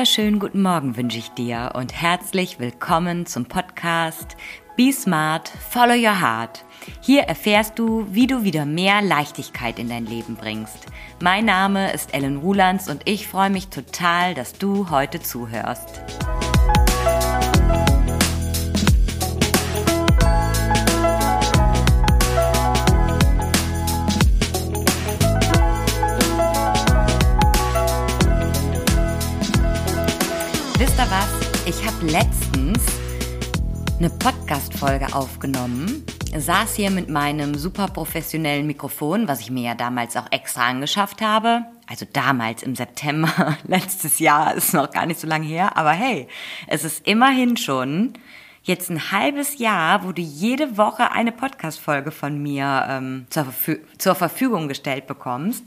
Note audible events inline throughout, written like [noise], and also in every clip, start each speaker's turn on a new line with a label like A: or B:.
A: wunderschönen guten Morgen wünsche ich dir und herzlich willkommen zum Podcast Be Smart, Follow Your Heart. Hier erfährst du, wie du wieder mehr Leichtigkeit in dein Leben bringst. Mein Name ist Ellen Rulands und ich freue mich total, dass du heute zuhörst. Wisst ihr was? Ich habe letztens eine Podcast-Folge aufgenommen, saß hier mit meinem super professionellen Mikrofon, was ich mir ja damals auch extra angeschafft habe. Also damals im September [laughs] letztes Jahr, ist noch gar nicht so lange her, aber hey, es ist immerhin schon jetzt ein halbes Jahr, wo du jede Woche eine Podcast-Folge von mir ähm, zur, zur Verfügung gestellt bekommst.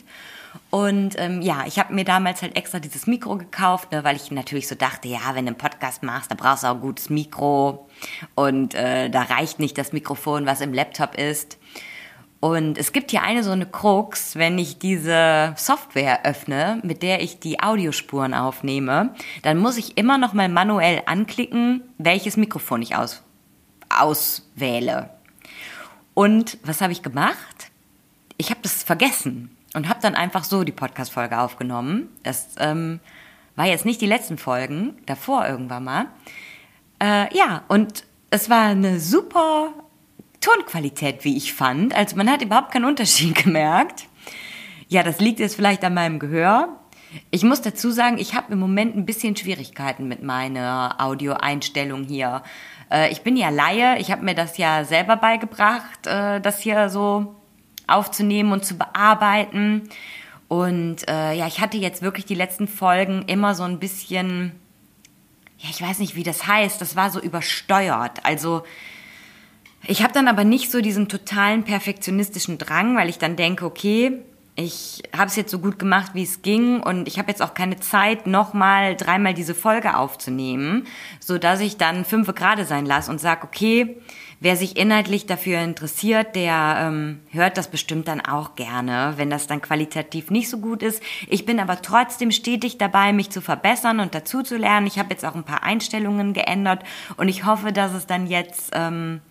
A: Und ähm, ja, ich habe mir damals halt extra dieses Mikro gekauft, ne, weil ich natürlich so dachte, ja, wenn du einen Podcast machst, da brauchst du auch ein gutes Mikro. Und äh, da reicht nicht das Mikrofon, was im Laptop ist. Und es gibt hier eine so eine Krux, wenn ich diese Software öffne, mit der ich die Audiospuren aufnehme, dann muss ich immer noch mal manuell anklicken, welches Mikrofon ich aus, auswähle. Und was habe ich gemacht? Ich habe das vergessen und habe dann einfach so die Podcast-Folge aufgenommen. Das ähm, war jetzt nicht die letzten Folgen, davor irgendwann mal. Äh, ja, und es war eine super Tonqualität, wie ich fand. Also man hat überhaupt keinen Unterschied [laughs] gemerkt. Ja, das liegt jetzt vielleicht an meinem Gehör. Ich muss dazu sagen, ich habe im Moment ein bisschen Schwierigkeiten mit meiner Audioeinstellung hier. Äh, ich bin ja Laie, ich habe mir das ja selber beigebracht, äh, das hier so aufzunehmen und zu bearbeiten. Und äh, ja, ich hatte jetzt wirklich die letzten Folgen immer so ein bisschen, ja, ich weiß nicht, wie das heißt, das war so übersteuert. Also ich habe dann aber nicht so diesen totalen perfektionistischen Drang, weil ich dann denke, okay, ich habe es jetzt so gut gemacht, wie es ging und ich habe jetzt auch keine Zeit, nochmal dreimal diese Folge aufzunehmen, so dass ich dann fünf gerade sein lasse und sage, okay, wer sich inhaltlich dafür interessiert, der ähm, hört das bestimmt dann auch gerne, wenn das dann qualitativ nicht so gut ist. Ich bin aber trotzdem stetig dabei, mich zu verbessern und dazu zu lernen. Ich habe jetzt auch ein paar Einstellungen geändert und ich hoffe, dass es dann jetzt ähm,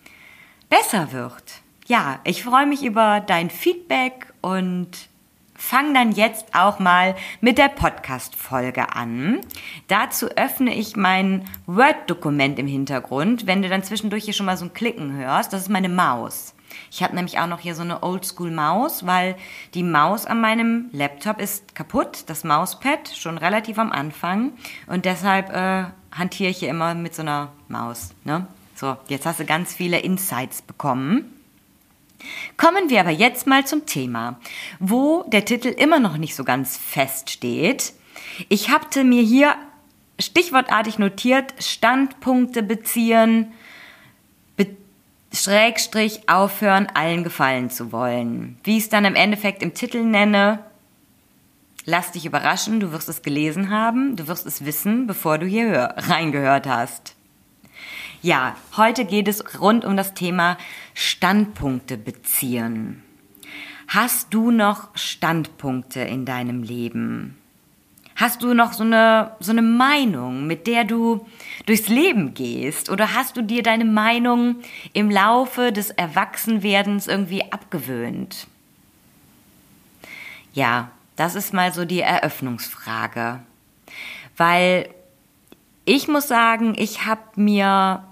A: besser wird. Ja, ich freue mich über dein Feedback und fang dann jetzt auch mal mit der Podcast-Folge an. Dazu öffne ich mein Word-Dokument im Hintergrund. Wenn du dann zwischendurch hier schon mal so ein Klicken hörst, das ist meine Maus. Ich habe nämlich auch noch hier so eine Oldschool-Maus, weil die Maus an meinem Laptop ist kaputt, das Mauspad, schon relativ am Anfang. Und deshalb äh, hantiere ich hier immer mit so einer Maus. Ne? So, jetzt hast du ganz viele Insights bekommen. Kommen wir aber jetzt mal zum Thema, wo der Titel immer noch nicht so ganz fest steht. Ich hatte mir hier stichwortartig notiert, Standpunkte beziehen, be Schrägstrich aufhören, allen gefallen zu wollen. Wie ich es dann im Endeffekt im Titel nenne, lass dich überraschen, du wirst es gelesen haben, du wirst es wissen, bevor du hier reingehört hast. Ja, heute geht es rund um das Thema Standpunkte beziehen. Hast du noch Standpunkte in deinem Leben? Hast du noch so eine, so eine Meinung, mit der du durchs Leben gehst? Oder hast du dir deine Meinung im Laufe des Erwachsenwerdens irgendwie abgewöhnt? Ja, das ist mal so die Eröffnungsfrage. Weil ich muss sagen, ich habe mir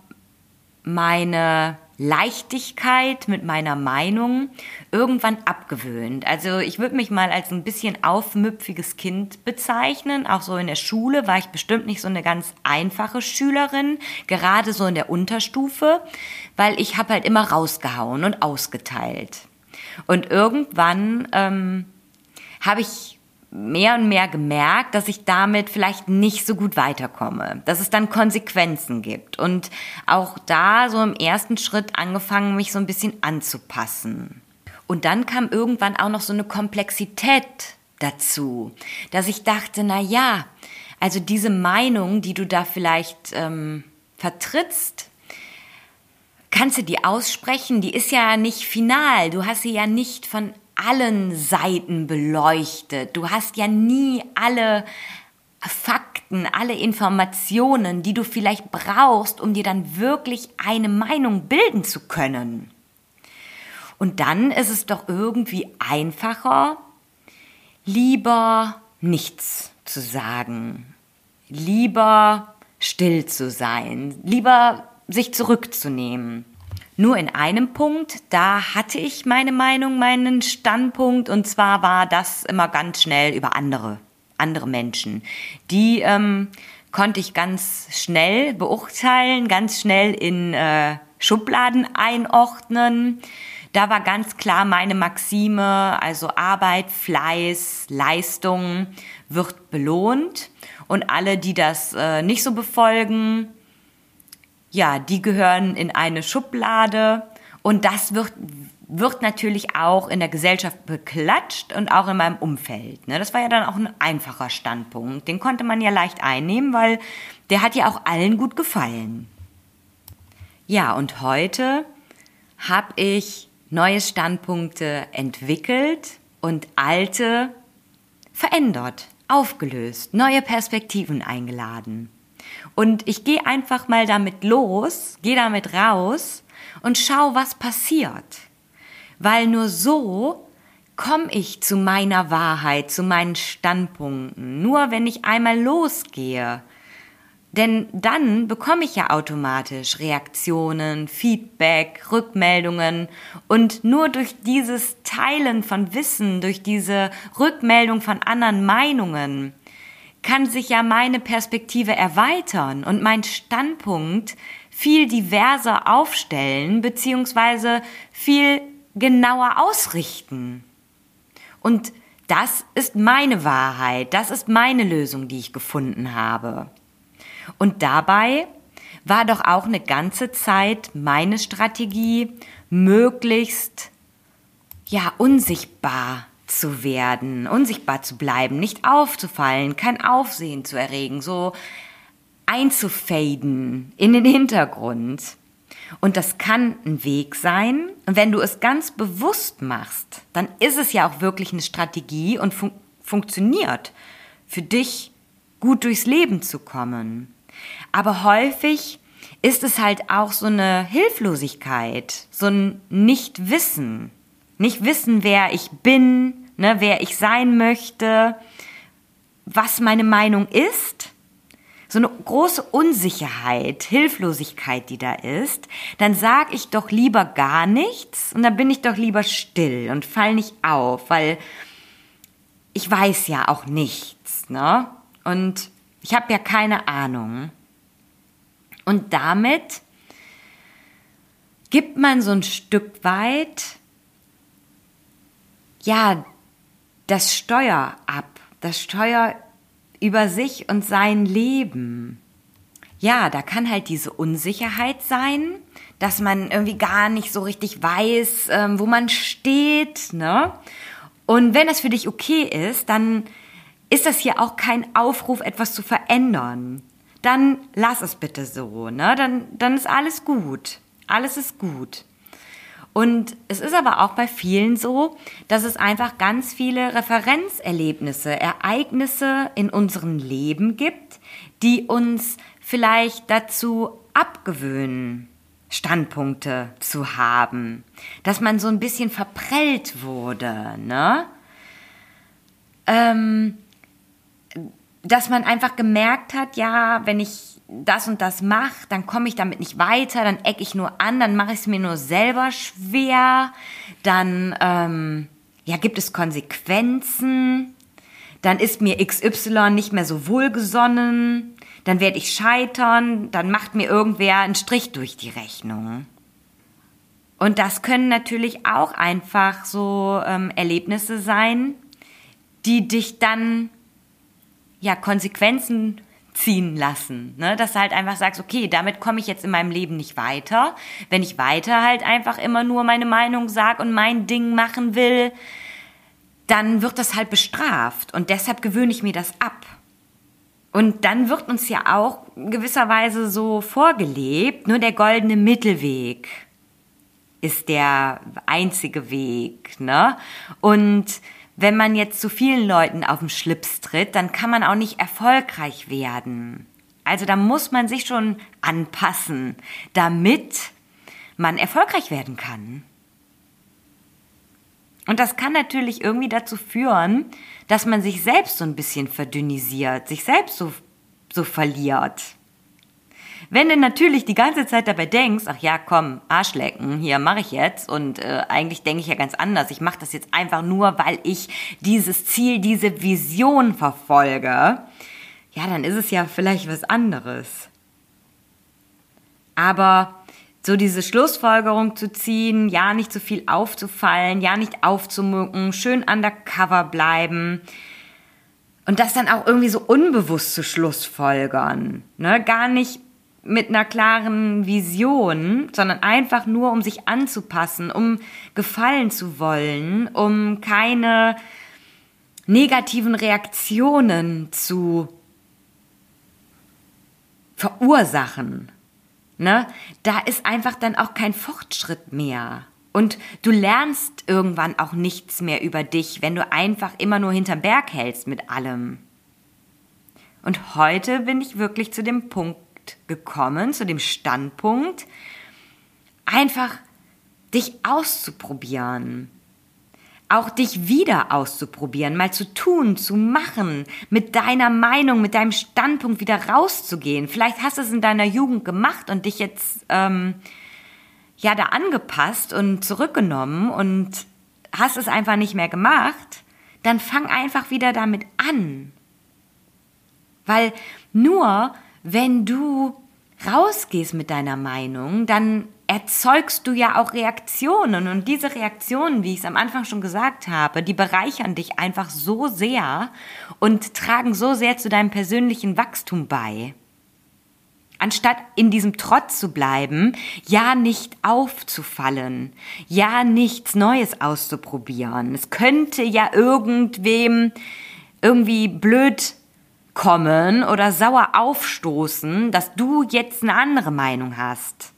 A: meine Leichtigkeit mit meiner Meinung irgendwann abgewöhnt. Also ich würde mich mal als ein bisschen aufmüpfiges Kind bezeichnen. Auch so in der Schule war ich bestimmt nicht so eine ganz einfache Schülerin, gerade so in der Unterstufe, weil ich habe halt immer rausgehauen und ausgeteilt. Und irgendwann ähm, habe ich mehr und mehr gemerkt, dass ich damit vielleicht nicht so gut weiterkomme, dass es dann Konsequenzen gibt und auch da so im ersten Schritt angefangen, mich so ein bisschen anzupassen. Und dann kam irgendwann auch noch so eine Komplexität dazu, dass ich dachte, na ja, also diese Meinung, die du da vielleicht ähm, vertrittst, kannst du die aussprechen, die ist ja nicht final, du hast sie ja nicht von allen Seiten beleuchtet. Du hast ja nie alle Fakten alle Informationen, die du vielleicht brauchst, um dir dann wirklich eine Meinung bilden zu können. Und dann ist es doch irgendwie einfacher, lieber nichts zu sagen, lieber still zu sein, lieber sich zurückzunehmen. Nur in einem Punkt, da hatte ich meine Meinung, meinen Standpunkt, und zwar war das immer ganz schnell über andere, andere Menschen. Die ähm, konnte ich ganz schnell beurteilen, ganz schnell in äh, Schubladen einordnen. Da war ganz klar meine Maxime, also Arbeit, Fleiß, Leistung wird belohnt. Und alle, die das äh, nicht so befolgen, ja, die gehören in eine Schublade und das wird, wird natürlich auch in der Gesellschaft beklatscht und auch in meinem Umfeld. Ne? Das war ja dann auch ein einfacher Standpunkt. Den konnte man ja leicht einnehmen, weil der hat ja auch allen gut gefallen. Ja, und heute habe ich neue Standpunkte entwickelt und alte verändert, aufgelöst, neue Perspektiven eingeladen. Und ich gehe einfach mal damit los, gehe damit raus und schau, was passiert. Weil nur so komme ich zu meiner Wahrheit, zu meinen Standpunkten. Nur wenn ich einmal losgehe. Denn dann bekomme ich ja automatisch Reaktionen, Feedback, Rückmeldungen und nur durch dieses Teilen von Wissen, durch diese Rückmeldung von anderen Meinungen kann sich ja meine Perspektive erweitern und mein Standpunkt viel diverser aufstellen beziehungsweise viel genauer ausrichten. Und das ist meine Wahrheit, das ist meine Lösung, die ich gefunden habe. Und dabei war doch auch eine ganze Zeit meine Strategie, möglichst ja unsichtbar zu werden, unsichtbar zu bleiben, nicht aufzufallen, kein Aufsehen zu erregen, so einzufaden in den Hintergrund. Und das kann ein Weg sein. Und wenn du es ganz bewusst machst, dann ist es ja auch wirklich eine Strategie und fun funktioniert für dich gut durchs Leben zu kommen. Aber häufig ist es halt auch so eine Hilflosigkeit, so ein Nichtwissen. Nicht wissen, wer ich bin, ne, wer ich sein möchte, was meine Meinung ist, so eine große Unsicherheit, Hilflosigkeit, die da ist, dann sage ich doch lieber gar nichts und dann bin ich doch lieber still und fall nicht auf, weil ich weiß ja auch nichts, ne? Und ich habe ja keine Ahnung. Und damit gibt man so ein Stück weit ja das Steuer ab, das Steuer über sich und sein Leben. Ja, da kann halt diese Unsicherheit sein, dass man irgendwie gar nicht so richtig weiß, ähm, wo man steht, ne? Und wenn das für dich okay ist, dann ist das hier auch kein Aufruf, etwas zu verändern. Dann lass es bitte so, ne? Dann, dann ist alles gut. Alles ist gut. Und es ist aber auch bei vielen so, dass es einfach ganz viele Referenzerlebnisse, Ereignisse in unserem Leben gibt, die uns vielleicht dazu abgewöhnen, Standpunkte zu haben, dass man so ein bisschen verprellt wurde, ne? Ähm, dass man einfach gemerkt hat, ja, wenn ich das und das mache, dann komme ich damit nicht weiter, dann eck ich nur an, dann mache ich es mir nur selber schwer, dann ähm, ja, gibt es Konsequenzen, dann ist mir XY nicht mehr so wohlgesonnen, dann werde ich scheitern, dann macht mir irgendwer einen Strich durch die Rechnung. Und das können natürlich auch einfach so ähm, Erlebnisse sein, die dich dann ja Konsequenzen ziehen lassen. Ne? Dass du halt einfach sagst, okay, damit komme ich jetzt in meinem Leben nicht weiter. Wenn ich weiter halt einfach immer nur meine Meinung sag und mein Ding machen will, dann wird das halt bestraft. Und deshalb gewöhne ich mir das ab. Und dann wird uns ja auch gewisserweise so vorgelebt, nur der goldene Mittelweg ist der einzige Weg, ne? Und wenn man jetzt zu vielen Leuten auf den Schlips tritt, dann kann man auch nicht erfolgreich werden. Also da muss man sich schon anpassen, damit man erfolgreich werden kann. Und das kann natürlich irgendwie dazu führen, dass man sich selbst so ein bisschen verdünnisiert, sich selbst so, so verliert. Wenn du natürlich die ganze Zeit dabei denkst, ach ja, komm, Arschlecken, hier mache ich jetzt und äh, eigentlich denke ich ja ganz anders. Ich mache das jetzt einfach nur, weil ich dieses Ziel, diese Vision verfolge. Ja, dann ist es ja vielleicht was anderes. Aber so diese Schlussfolgerung zu ziehen, ja, nicht zu viel aufzufallen, ja, nicht aufzumücken, schön undercover bleiben und das dann auch irgendwie so unbewusst zu Schlussfolgern, ne, gar nicht mit einer klaren Vision, sondern einfach nur, um sich anzupassen, um gefallen zu wollen, um keine negativen Reaktionen zu verursachen ne, da ist einfach dann auch kein Fortschritt mehr. Und du lernst irgendwann auch nichts mehr über dich, wenn du einfach immer nur hinterm Berg hältst mit allem. Und heute bin ich wirklich zu dem Punkt gekommen, zu dem Standpunkt, einfach dich auszuprobieren auch dich wieder auszuprobieren, mal zu tun, zu machen, mit deiner Meinung, mit deinem Standpunkt wieder rauszugehen. Vielleicht hast du es in deiner Jugend gemacht und dich jetzt ähm, ja da angepasst und zurückgenommen und hast es einfach nicht mehr gemacht. Dann fang einfach wieder damit an. Weil nur wenn du rausgehst mit deiner Meinung, dann erzeugst du ja auch Reaktionen. Und diese Reaktionen, wie ich es am Anfang schon gesagt habe, die bereichern dich einfach so sehr und tragen so sehr zu deinem persönlichen Wachstum bei. Anstatt in diesem Trotz zu bleiben, ja nicht aufzufallen, ja nichts Neues auszuprobieren. Es könnte ja irgendwem irgendwie blöd kommen oder sauer aufstoßen, dass du jetzt eine andere Meinung hast.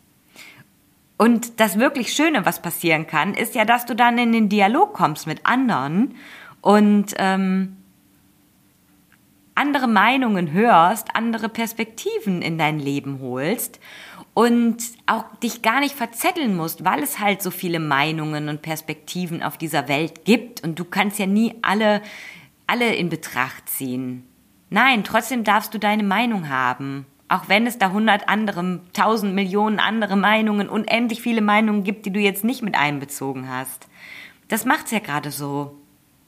A: Und das wirklich Schöne, was passieren kann, ist ja, dass du dann in den Dialog kommst mit anderen und ähm, andere Meinungen hörst, andere Perspektiven in dein Leben holst und auch dich gar nicht verzetteln musst, weil es halt so viele Meinungen und Perspektiven auf dieser Welt gibt und du kannst ja nie alle, alle in Betracht ziehen. Nein, trotzdem darfst du deine Meinung haben. Auch wenn es da hundert andere, tausend Millionen andere Meinungen, unendlich viele Meinungen gibt, die du jetzt nicht mit einbezogen hast. Das macht's ja gerade so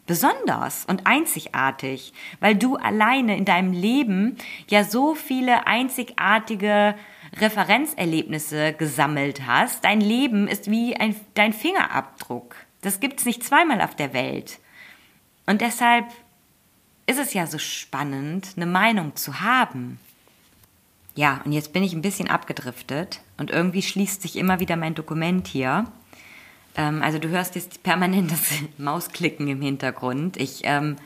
A: besonders und einzigartig, weil du alleine in deinem Leben ja so viele einzigartige Referenzerlebnisse gesammelt hast. Dein Leben ist wie ein, dein Fingerabdruck. Das gibt's nicht zweimal auf der Welt. Und deshalb ist es ja so spannend, eine Meinung zu haben. Ja, und jetzt bin ich ein bisschen abgedriftet und irgendwie schließt sich immer wieder mein Dokument hier. Ähm, also du hörst jetzt permanent das [laughs] Mausklicken im Hintergrund. Ich ähm,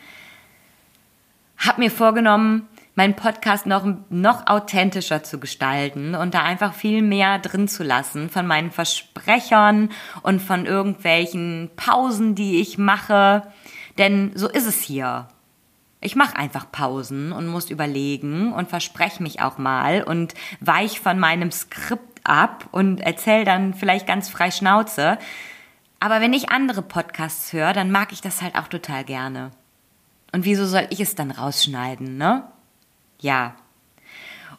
A: habe mir vorgenommen, meinen Podcast noch, noch authentischer zu gestalten und da einfach viel mehr drin zu lassen von meinen Versprechern und von irgendwelchen Pausen, die ich mache. Denn so ist es hier. Ich mache einfach Pausen und muss überlegen und verspreche mich auch mal und weich von meinem Skript ab und erzähl dann vielleicht ganz frei Schnauze. Aber wenn ich andere Podcasts höre, dann mag ich das halt auch total gerne. Und wieso soll ich es dann rausschneiden, ne? Ja.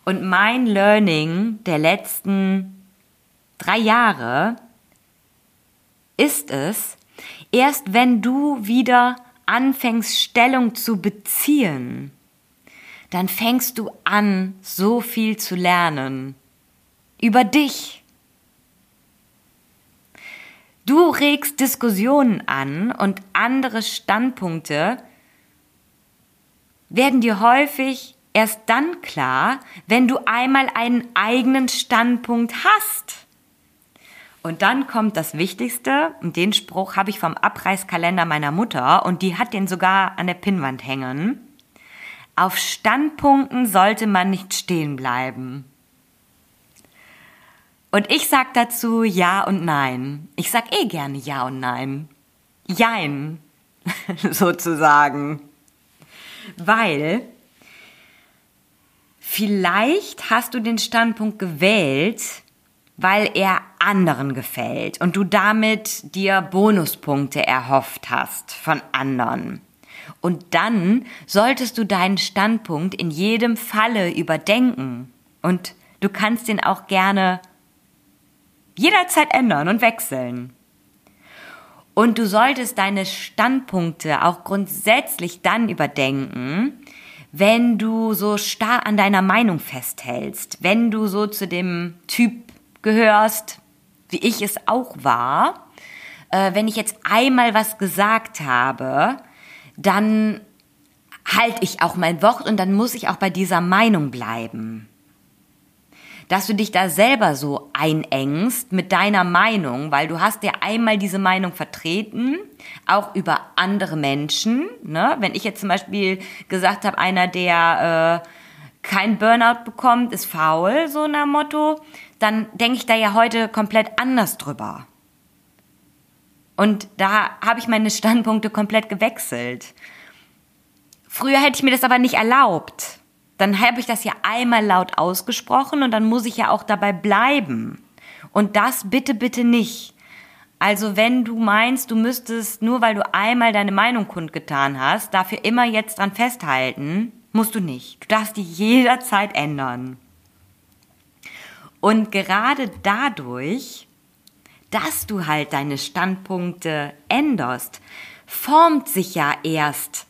A: Und mein Learning der letzten drei Jahre ist es, erst wenn du wieder anfängst, Stellung zu beziehen, dann fängst du an, so viel zu lernen. Über dich. Du regst Diskussionen an und andere Standpunkte werden dir häufig erst dann klar, wenn du einmal einen eigenen Standpunkt hast. Und dann kommt das Wichtigste, und den Spruch habe ich vom Abreißkalender meiner Mutter, und die hat den sogar an der Pinnwand hängen. Auf Standpunkten sollte man nicht stehen bleiben. Und ich sag dazu ja und nein. Ich sag eh gerne ja und nein. Jein. [laughs] sozusagen. Weil vielleicht hast du den Standpunkt gewählt, weil er anderen gefällt und du damit dir Bonuspunkte erhofft hast von anderen. Und dann solltest du deinen Standpunkt in jedem Falle überdenken und du kannst ihn auch gerne jederzeit ändern und wechseln. Und du solltest deine Standpunkte auch grundsätzlich dann überdenken, wenn du so starr an deiner Meinung festhältst, wenn du so zu dem Typ gehörst, wie ich es auch war, äh, wenn ich jetzt einmal was gesagt habe, dann halte ich auch mein Wort und dann muss ich auch bei dieser Meinung bleiben dass du dich da selber so einengst mit deiner Meinung, weil du hast ja einmal diese Meinung vertreten, auch über andere Menschen. Ne? Wenn ich jetzt zum Beispiel gesagt habe, einer, der äh, kein Burnout bekommt, ist faul, so nach Motto, dann denke ich da ja heute komplett anders drüber. Und da habe ich meine Standpunkte komplett gewechselt. Früher hätte ich mir das aber nicht erlaubt dann habe ich das ja einmal laut ausgesprochen und dann muss ich ja auch dabei bleiben. Und das bitte, bitte nicht. Also wenn du meinst, du müsstest, nur weil du einmal deine Meinung kundgetan hast, dafür immer jetzt dran festhalten, musst du nicht. Du darfst dich jederzeit ändern. Und gerade dadurch, dass du halt deine Standpunkte änderst, formt sich ja erst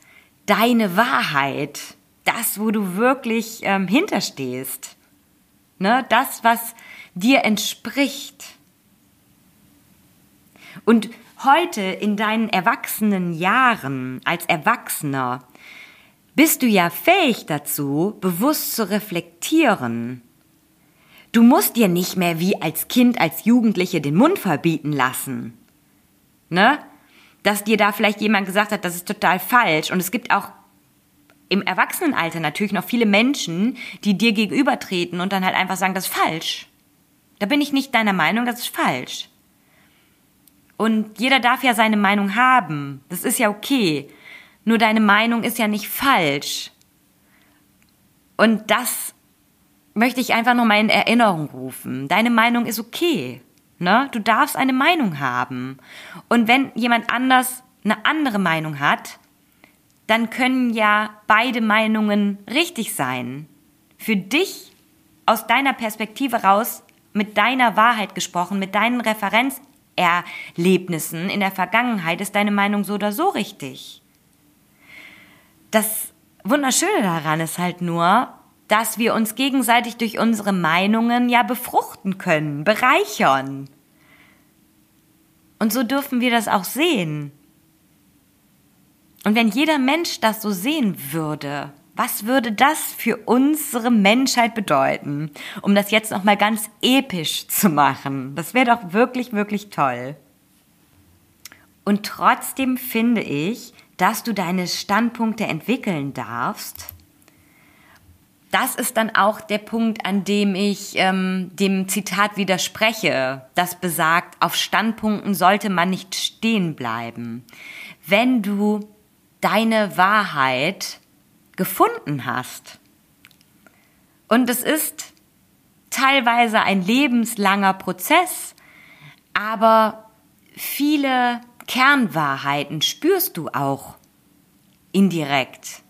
A: deine Wahrheit das, wo du wirklich ähm, hinterstehst. Ne? Das, was dir entspricht. Und heute in deinen erwachsenen Jahren als Erwachsener bist du ja fähig dazu, bewusst zu reflektieren. Du musst dir nicht mehr wie als Kind, als Jugendliche den Mund verbieten lassen. Ne? Dass dir da vielleicht jemand gesagt hat, das ist total falsch. Und es gibt auch im Erwachsenenalter natürlich noch viele Menschen, die dir gegenübertreten und dann halt einfach sagen, das ist falsch. Da bin ich nicht deiner Meinung, das ist falsch. Und jeder darf ja seine Meinung haben. Das ist ja okay. Nur deine Meinung ist ja nicht falsch. Und das möchte ich einfach nochmal in Erinnerung rufen. Deine Meinung ist okay. Ne? Du darfst eine Meinung haben. Und wenn jemand anders eine andere Meinung hat, dann können ja beide Meinungen richtig sein. Für dich aus deiner Perspektive raus, mit deiner Wahrheit gesprochen, mit deinen Referenzerlebnissen in der Vergangenheit ist deine Meinung so oder so richtig. Das Wunderschöne daran ist halt nur, dass wir uns gegenseitig durch unsere Meinungen ja befruchten können, bereichern. Und so dürfen wir das auch sehen. Und wenn jeder Mensch das so sehen würde, was würde das für unsere Menschheit bedeuten? Um das jetzt noch mal ganz episch zu machen. Das wäre doch wirklich wirklich toll. Und trotzdem finde ich, dass du deine Standpunkte entwickeln darfst. Das ist dann auch der Punkt, an dem ich ähm, dem Zitat widerspreche, das besagt, auf Standpunkten sollte man nicht stehen bleiben. Wenn du deine Wahrheit gefunden hast. Und es ist teilweise ein lebenslanger Prozess, aber viele Kernwahrheiten spürst du auch indirekt.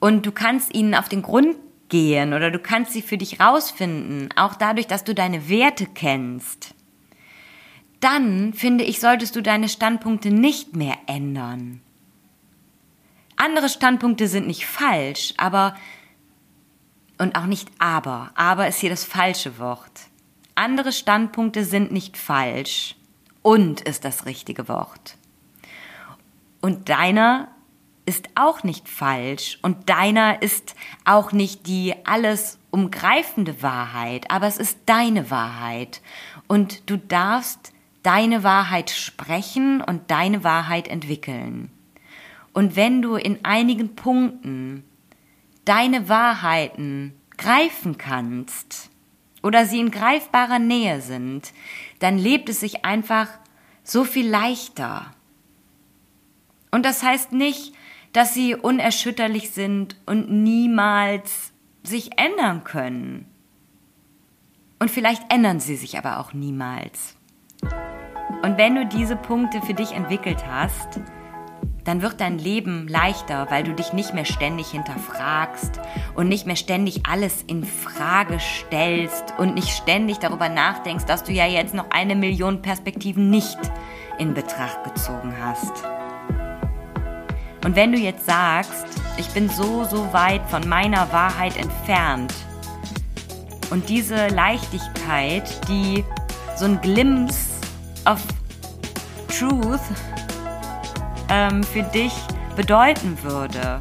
A: Und du kannst ihnen auf den Grund gehen oder du kannst sie für dich rausfinden, auch dadurch, dass du deine Werte kennst. Dann, finde ich, solltest du deine Standpunkte nicht mehr ändern. Andere Standpunkte sind nicht falsch, aber und auch nicht aber. Aber ist hier das falsche Wort. Andere Standpunkte sind nicht falsch und ist das richtige Wort. Und deiner ist auch nicht falsch und deiner ist auch nicht die alles umgreifende Wahrheit, aber es ist deine Wahrheit und du darfst deine Wahrheit sprechen und deine Wahrheit entwickeln. Und wenn du in einigen Punkten deine Wahrheiten greifen kannst oder sie in greifbarer Nähe sind, dann lebt es sich einfach so viel leichter. Und das heißt nicht, dass sie unerschütterlich sind und niemals sich ändern können. Und vielleicht ändern sie sich aber auch niemals. Und wenn du diese Punkte für dich entwickelt hast, dann wird dein Leben leichter, weil du dich nicht mehr ständig hinterfragst und nicht mehr ständig alles in Frage stellst und nicht ständig darüber nachdenkst, dass du ja jetzt noch eine Million Perspektiven nicht in Betracht gezogen hast. Und wenn du jetzt sagst, ich bin so, so weit von meiner Wahrheit entfernt und diese Leichtigkeit, die so ein Glimpse of Truth ähm, für dich bedeuten würde.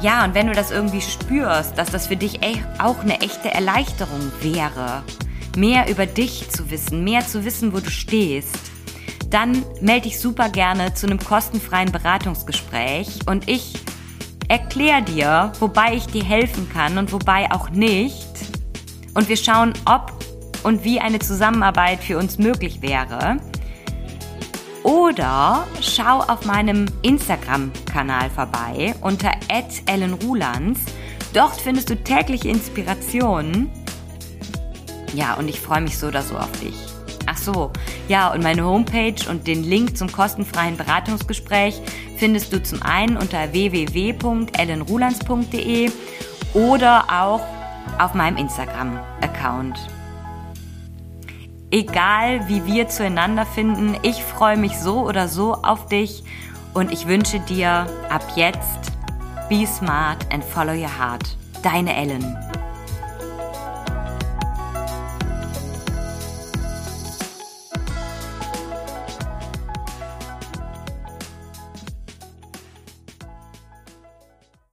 A: Ja, und wenn du das irgendwie spürst, dass das für dich auch eine echte Erleichterung wäre, mehr über dich zu wissen, mehr zu wissen, wo du stehst, dann melde dich super gerne zu einem kostenfreien Beratungsgespräch und ich erkläre dir, wobei ich dir helfen kann und wobei auch nicht. Und wir schauen, ob und wie eine Zusammenarbeit für uns möglich wäre. Oder schau auf meinem Instagram-Kanal vorbei unter @ellenrulands. Dort findest du tägliche Inspirationen. Ja, und ich freue mich so oder so auf dich. So, ja, und meine Homepage und den Link zum kostenfreien Beratungsgespräch findest du zum einen unter www.ellenrulands.de oder auch auf meinem Instagram-Account egal wie wir zueinander finden. Ich freue mich so oder so auf dich und ich wünsche dir ab jetzt Be smart and follow your heart. Deine Ellen.